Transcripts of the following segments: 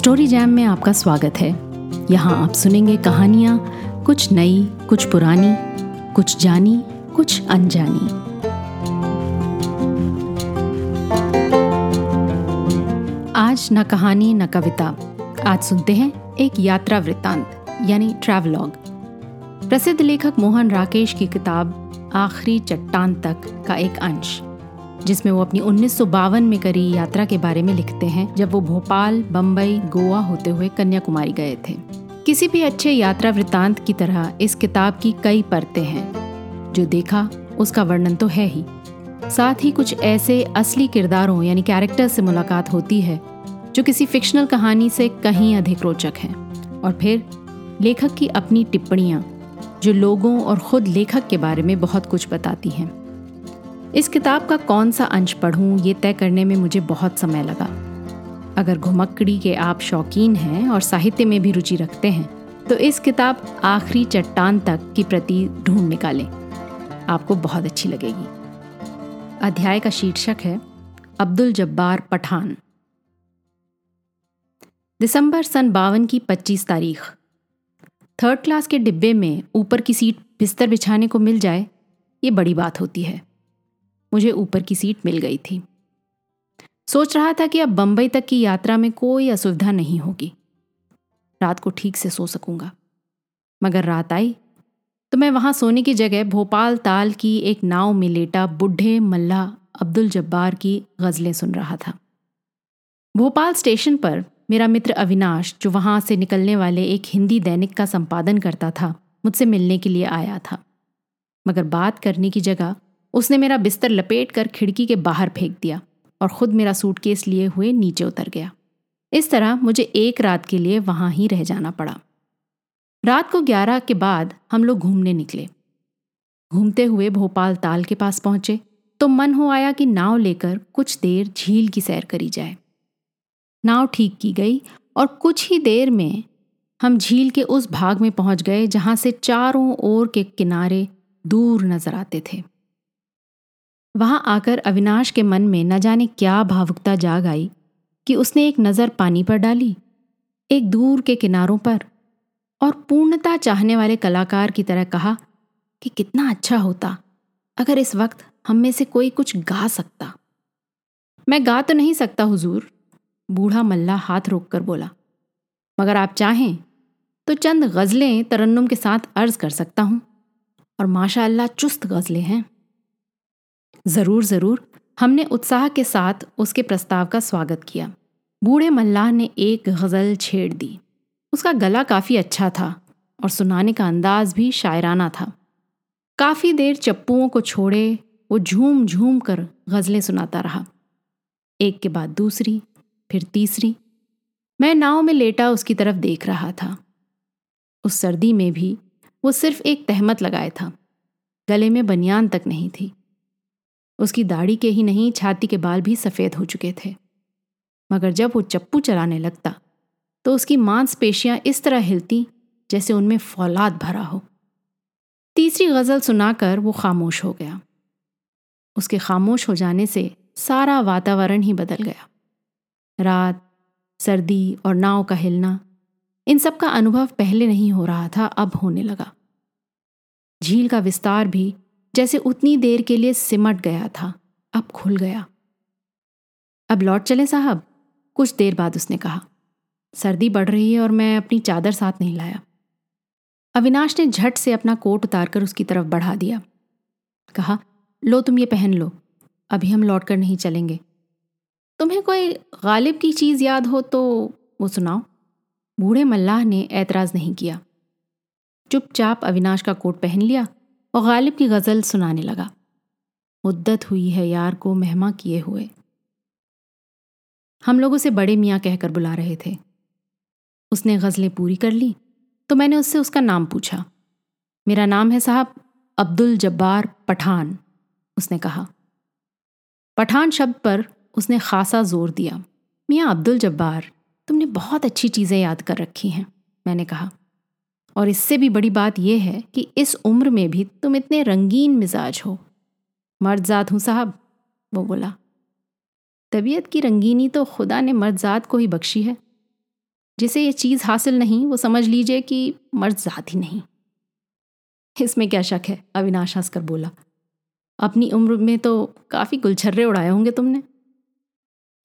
Story jam में आपका स्वागत है। यहाँ आप सुनेंगे कहानियाँ, कुछ नई, कुछ पुरानी, कुछ जानी, कुछ अनजानी। आज न कहानी, न कविता। आज सुनते हैं एक यात्रा वृत्तांत, यानी ट्रैवलॉग प्रसिद्ध लेखक मोहन राकेश की किताब आखिरी चट्टान तक का एक अंश। जिसमें वो अपनी उन्नीस सौ बावन में करी यात्रा के बारे में लिखते हैं, जब वो भोपाल बम्बई गोवा होते हुए कन्याकुमारी गए थे। किसी भी अच्छे यात्रा वृत्तांत की तरह इस किताब की कई परतें हैं। जो देखा, उसका वर्णन तो है ही। साथ ही कुछ ऐसे असली किरदारों यानी कैरेक्टर से मुलाकात होती है, जो किसी फिक्शनल कहानी से कहीं अधिक रोचक हैं। और फिर, लेखक की अपनी टिप्पणियाँ, जो लोगों और ख़ुद लेखक के बारे में बहुत कुछ बताती हैं। इस किताब का कौन सा अंश पढ़ूं, ये तय करने में मुझे बहुत समय लगा। अगर घुमक्कड़ी के आप शौकीन हैं और साहित्य में भी रुचि रखते हैं तो इस किताब आखिरी चट्टान तक की प्रति ढूंढ निकालें। आपको बहुत अच्छी लगेगी। अध्याय का शीर्षक है, अब्दुल जब्बार पठान। दिसंबर सन बावन की 25 तारीख। थर्ड क्लास के डिब्बे में ऊपर की सीट बिस्तर बिछाने को मिल जाए, ये बड़ी बात होती है। मुझे ऊपर की सीट मिल गई थी। सोच रहा था कि अब बंबई तक की यात्रा में कोई असुविधा नहीं होगी। रात को ठीक से सो सकूँगा। मगर रात आई तो मैं वहाँ सोने की जगह भोपाल ताल की एक नाव में लेटा बुढ़े मल्ला अब्दुल जब्बार की गज़लें सुन रहा था। भोपाल स्टेशन पर मेरा मित्र अविनाश, जो वहाँ से निकलने वाले एक हिंदी दैनिक का संपादन करता था, मुझसे मिलने के लिए आया था। मगर बात करने की जगह उसने मेरा बिस्तर लपेट कर खिड़की के बाहर फेंक दिया और खुद मेरा सूटकेस लिए हुए नीचे उतर गया। इस तरह मुझे एक रात के लिए वहाँ ही रह जाना पड़ा। रात को ग्यारह के बाद हम लोग घूमने निकले। घूमते हुए भोपाल ताल के पास पहुँचे तो मन हो आया कि नाव लेकर कुछ देर झील की सैर करी जाए। नाव ठीक की गई और कुछ ही देर में हम झील के उस भाग में पहुँच गए जहाँ से चारों ओर के किनारे दूर नज़र आते थे। वहाँ आकर अविनाश के मन में न जाने क्या भावुकता जाग आई कि उसने एक नज़र पानी पर डाली, एक दूर के किनारों पर, और पूर्णता चाहने वाले कलाकार की तरह कहा कि कितना अच्छा होता, अगर इस वक्त हम में से कोई कुछ गा सकता। मैं गा तो नहीं सकता, हुजूर, बूढ़ा मल्ला हाथ रोककर बोला। मगर आप चाहें तो चंद गज़लें तरन्नुम के साथ अर्ज़ कर सकता हूँ, और माशा अल्लाह चुस्त गज़लें हैं। ज़रूर ज़रूर। हमने उत्साह के साथ उसके प्रस्ताव का स्वागत किया। बूढ़े मल्लाह ने एक गज़ल छेड़ दी। उसका गला काफ़ी अच्छा था और सुनाने का अंदाज भी शायराना था। काफ़ी देर चप्पुओं को छोड़े, वो झूम झूम कर गज़लें सुनाता रहा। एक के बाद दूसरी, फिर तीसरी। मैं नाव में लेटा उसकी तरफ़ देख रहा था। उस सर्दी में भी वो सिर्फ़ एक तहमत लगाए था। गले में बनियान तक नहीं थी। उसकी दाढ़ी के ही नहीं, छाती के बाल भी सफ़ेद हो चुके थे। मगर जब वो चप्पू चलाने लगता तो उसकी मांसपेशियाँ इस तरह हिलती, जैसे उनमें फौलाद भरा हो। तीसरी गज़ल सुनाकर वो खामोश हो गया। उसके खामोश हो जाने से सारा वातावरण ही बदल गया। रात, सर्दी और नाव का हिलना, इन सब का अनुभव पहले नहीं हो रहा था, अब होने लगा। झील का विस्तार भी जैसे उतनी देर के लिए सिमट गया था, अब खुल गया। अब लौट चले साहब, कुछ देर बाद उसने कहा। सर्दी बढ़ रही है और मैं अपनी चादर साथ नहीं लाया। अविनाश ने झट से अपना कोट उतारकर उसकी तरफ़ बढ़ा दिया। कहा, लो, तुम ये पहन लो। अभी हम लौट कर नहीं चलेंगे। तुम्हें कोई गालिब की चीज़ याद हो तो वो सुनाओ। बूढ़े मल्लाह ने ऐतराज़ नहीं किया। चुपचाप अविनाश का कोट पहन लिया और गालिब की गज़ल सुनाने लगा। मुद्दत हुई है यार को मेहमा किए हुए। हम लोग उसे बड़े मियाँ कहकर बुला रहे थे। उसने गज़लें पूरी कर ली तो मैंने उससे उसका नाम पूछा। मेरा नाम है साहब अब्दुल जब्बार पठान, उसने कहा। पठान शब्द पर उसने खासा ज़ोर दिया। मियाँ अब्दुल जब्बार, तुमने बहुत अच्छी चीज़ें याद कर रखी हैं, मैंने कहा। और इससे भी बड़ी बात यह है कि इस उम्र में भी तुम इतने रंगीन मिजाज हो। मर्द मर्दजात हूँ साहब, वो बोला। तबीयत की रंगीनी तो खुदा ने मर्द मर्दजात को ही बख्शी है। जिसे ये चीज़ हासिल नहीं, वो समझ लीजिए कि मर्द ज़ात ही नहीं। इसमें क्या शक है? अविनाश हंसकर बोला। अपनी उम्र में तो काफ़ी गुलछर्रे उड़ाए होंगे तुमने।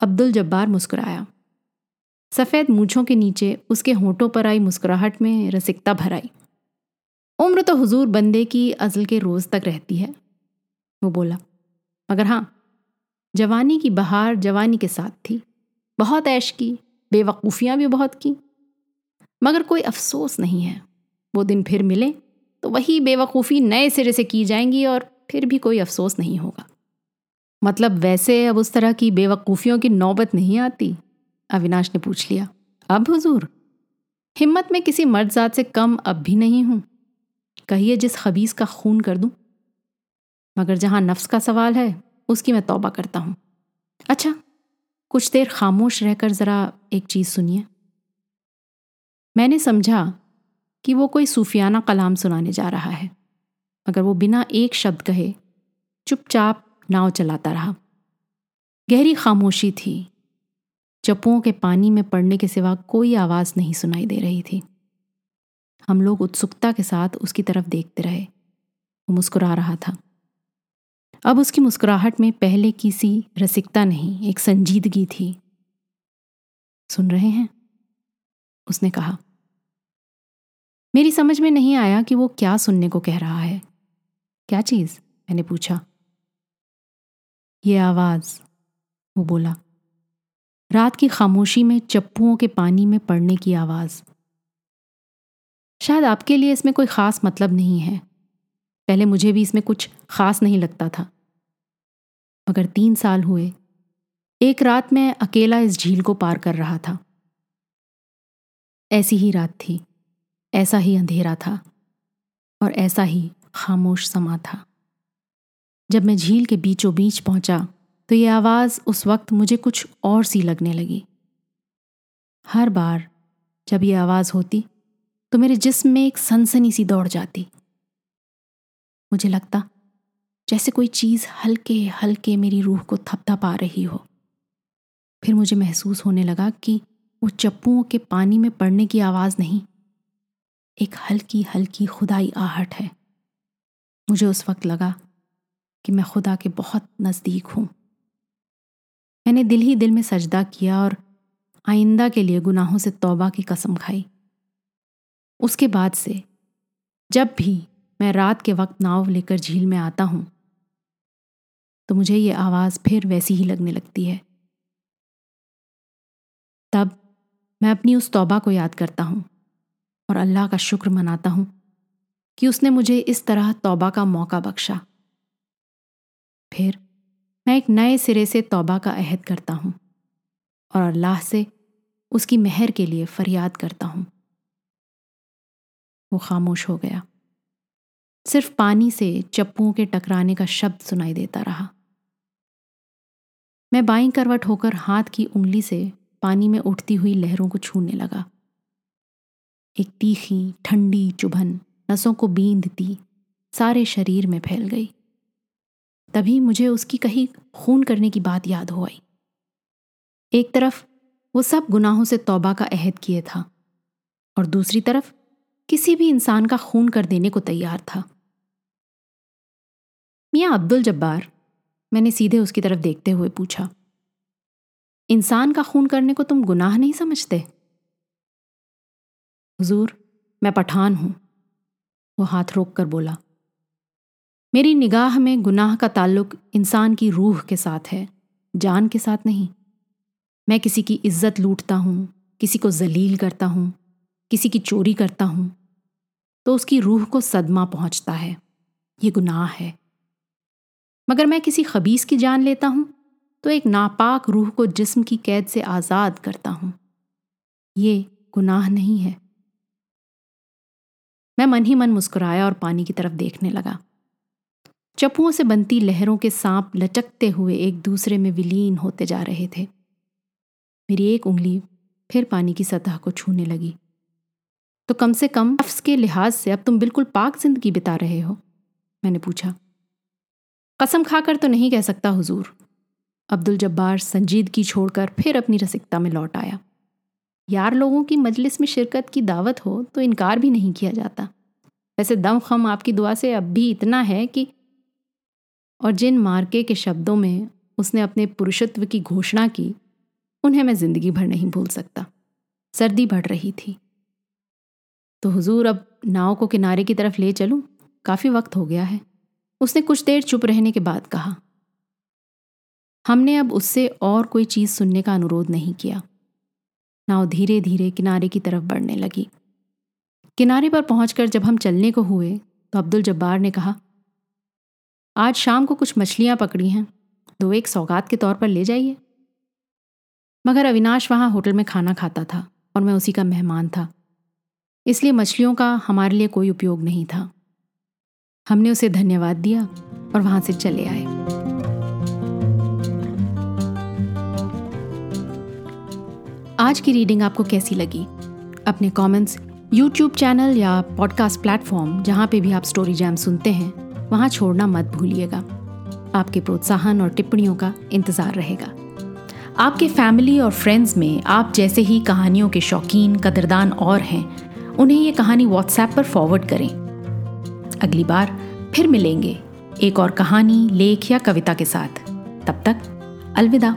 अब्दुल जब्बार मुस्कुराया। सफ़ेद मूछों के नीचे उसके होठों पर आई मुस्कुराहट में रसिकता भर आई। उम्र तो हुजूर बंदे की अजल के रोज़ तक रहती है, वो बोला। मगर हाँ जवानी की बहार जवानी के साथ थी। बहुत ऐश की, बेवकूफ़ियाँ भी बहुत की। मगर कोई अफसोस नहीं है, वो दिन फिर मिले तो वही बेवकूफ़ी नए सिरे से की जाएँगी और फिर भी कोई अफसोस नहीं होगा। मतलब वैसे अब उस तरह की बेवकूफ़ियों की नौबत नहीं आती। अविनाश ने पूछ लिया, अब हुजूर, हिम्मत में किसी मर्दजात से कम अब भी नहीं हूँ। कहिए जिस खबीस का खून कर दूँ। मगर जहाँ नफ्स का सवाल है, उसकी मैं तौबा करता हूँ। अच्छा कुछ देर खामोश रहकर ज़रा एक चीज़ सुनिए। मैंने समझा कि वो कोई सूफियाना कलाम सुनाने जा रहा है, मगर वो बिना एक शब्द कहे, चुपचाप नाव चलाता रहा। गहरी खामोशी थी। चप्पुओं के पानी में पड़ने के सिवा कोई आवाज़ नहीं सुनाई दे रही थी। हम लोग उत्सुकता के साथ उसकी तरफ़ देखते रहे। वो मुस्कुरा रहा था। अब उसकी मुस्कुराहट में पहले की सी रसिकता नहीं, एक संजीदगी थी। सुन रहे हैं? उसने कहा। मेरी समझ में नहीं आया कि वो क्या सुनने को कह रहा है। क्या चीज़? मैंने पूछा। ये आवाज़, वो बोला। रात की खामोशी में, चप्पुओं के पानी में पड़ने की आवाज़। शायद आपके लिए इसमें कोई ख़ास मतलब नहीं है। पहले मुझे भी इसमें कुछ ख़ास नहीं लगता था। मगर तीन साल हुए। एक रात मैं अकेला इस झील को पार कर रहा था। ऐसी ही रात थी। ऐसा ही अंधेरा था। और ऐसा ही खामोश समा था। जब मैं झील के बीचों बीच पहुँचा तो ये आवाज़ उस वक्त मुझे कुछ और सी लगने लगी। हर बार जब ये आवाज़ होती तो मेरे जिस्म में एक सनसनी सी दौड़ जाती। मुझे लगता, जैसे कोई चीज़ हल्के हल्के मेरी रूह को थपथपा रही हो। फिर मुझे महसूस होने लगा कि वो चप्पुओं के पानी में पड़ने की आवाज़ नहीं, एक हल्की हल्की खुदाई आहट है। मुझे उस वक्त लगा कि मैं खुदा के बहुत नज़दीक हूँ। मैंने दिल ही दिल में सजदा किया और आइंदा के लिए गुनाहों से तौबा की कसम खाई। उसके बाद से, जब भी मैं रात के वक्त नाव लेकर झील में आता हूँ तो मुझे ये आवाज़ फिर वैसी ही लगने लगती है। तब मैं अपनी उस तौबा को याद करता हूँ और अल्लाह का शुक्र मनाता हूँ कि उसने मुझे इस तरह तौबा का मौका बख्शा। फिर मैं एक नए सिरे से तौबा का अहद करता हूँ और अल्लाह से उसकी मेहर के लिए फरियाद करता हूँ। वो खामोश हो गया। सिर्फ़ पानी से चप्पुओं के टकराने का शब्द सुनाई देता रहा। मैं बाई करवट होकर हाथ की उंगली से पानी में उठती हुई लहरों को छूने लगा। एक तीखी, ठंडी चुभन नसों को बींधती सारे शरीर में फैल गई। तभी मुझे उसकी कहीं खून करने की बात याद हो आई। एक तरफ़, वो सब गुनाहों से तौबा का अहद किए था, और दूसरी तरफ़, किसी भी इंसान का खून कर देने को तैयार था। मियाँ अब्दुल जब्बार, मैंने सीधे उसकी तरफ़ देखते हुए पूछा, इंसान का खून करने को तुम गुनाह नहीं समझते? हुजूर, मैं पठान हूँ, वो हाथ रोक कर बोला। मेरी निगाह में गुनाह का ताल्लुक इंसान की रूह के साथ है, जान के साथ नहीं। मैं किसी की इज़्ज़त लूटता हूँ, किसी को जलील करता हूँ, किसी की चोरी करता हूँ तो उसकी रूह को सदमा पहुँचता है। ये गुनाह है। मगर मैं किसी खबीस की जान लेता हूँ तो एक नापाक रूह को जिस्म की कैद से आज़ाद करता हूँ। ये गुनाह नहीं है। मैं मन ही मन मुस्कुराया और पानी की तरफ़ देखने लगा। चप्पुओं से बनती लहरों के सांप लचकते हुए एक दूसरे में विलीन होते जा रहे थे। मेरी एक उंगली फिर पानी की सतह को छूने लगी। तो कम से कम नफ्स के लिहाज से अब तुम बिल्कुल पाक ज़िंदगी बिता रहे हो, मैंने पूछा। कसम खाकर तो नहीं कह सकता हुजूर। अब्दुल जब्बार संजीदगी छोड़कर फिर अपनी रसिकता में लौट आया। यार लोगों की मजलिस में शिरकत की दावत हो तो इनकार भी नहीं किया जाता। वैसे दम खम आपकी दुआ से अब भी इतना है कि और जिन मार्के के शब्दों में उसने अपने पुरुषत्व की घोषणा की, उन्हें मैं ज़िंदगी भर नहीं भूल सकता। सर्दी बढ़ रही थी। तो हुजूर, अब नाव को किनारे की तरफ़ ले चलूँ? काफ़ी वक्त हो गया है। उसने कुछ देर चुप रहने के बाद कहा, हमने अब उससे और कोई चीज़ सुनने का अनुरोध नहीं किया। नाव धीरे धीरे किनारे की तरफ़ बढ़ने लगी। किनारे पर पहुंचकर जब हम चलने को हुए तो अब्दुल जब्बार ने कहा आज शाम को कुछ मछलियाँ पकड़ी हैं। दो एक सौगात के तौर पर ले जाइए। मगर अविनाश वहाँ होटल में खाना खाता था और मैं उसी का मेहमान था। इसलिए मछलियों का हमारे लिए कोई उपयोग नहीं था। हमने उसे धन्यवाद दिया और वहाँ से चले आए। आज की रीडिंग आपको कैसी लगी? अपने कमेंट्स यूट्यूब चैनल या पॉडकास्ट प्लेटफॉर्म जहाँ पे भी आप स्टोरी जैम सुनते हैं। वहाँ छोड़ना मत भूलिएगा। आपके प्रोत्साहन और टिप्पणियों का इंतज़ार रहेगा। आपके फैमिली और फ्रेंड्स में आप जैसे ही कहानियों के शौकीन, कदरदान और हैं, उन्हें ये कहानी व्हाट्सएप पर फॉरवर्ड करें। अगली बार फिर मिलेंगे एक और कहानी, लेख या कविता के साथ। तब तक अलविदा।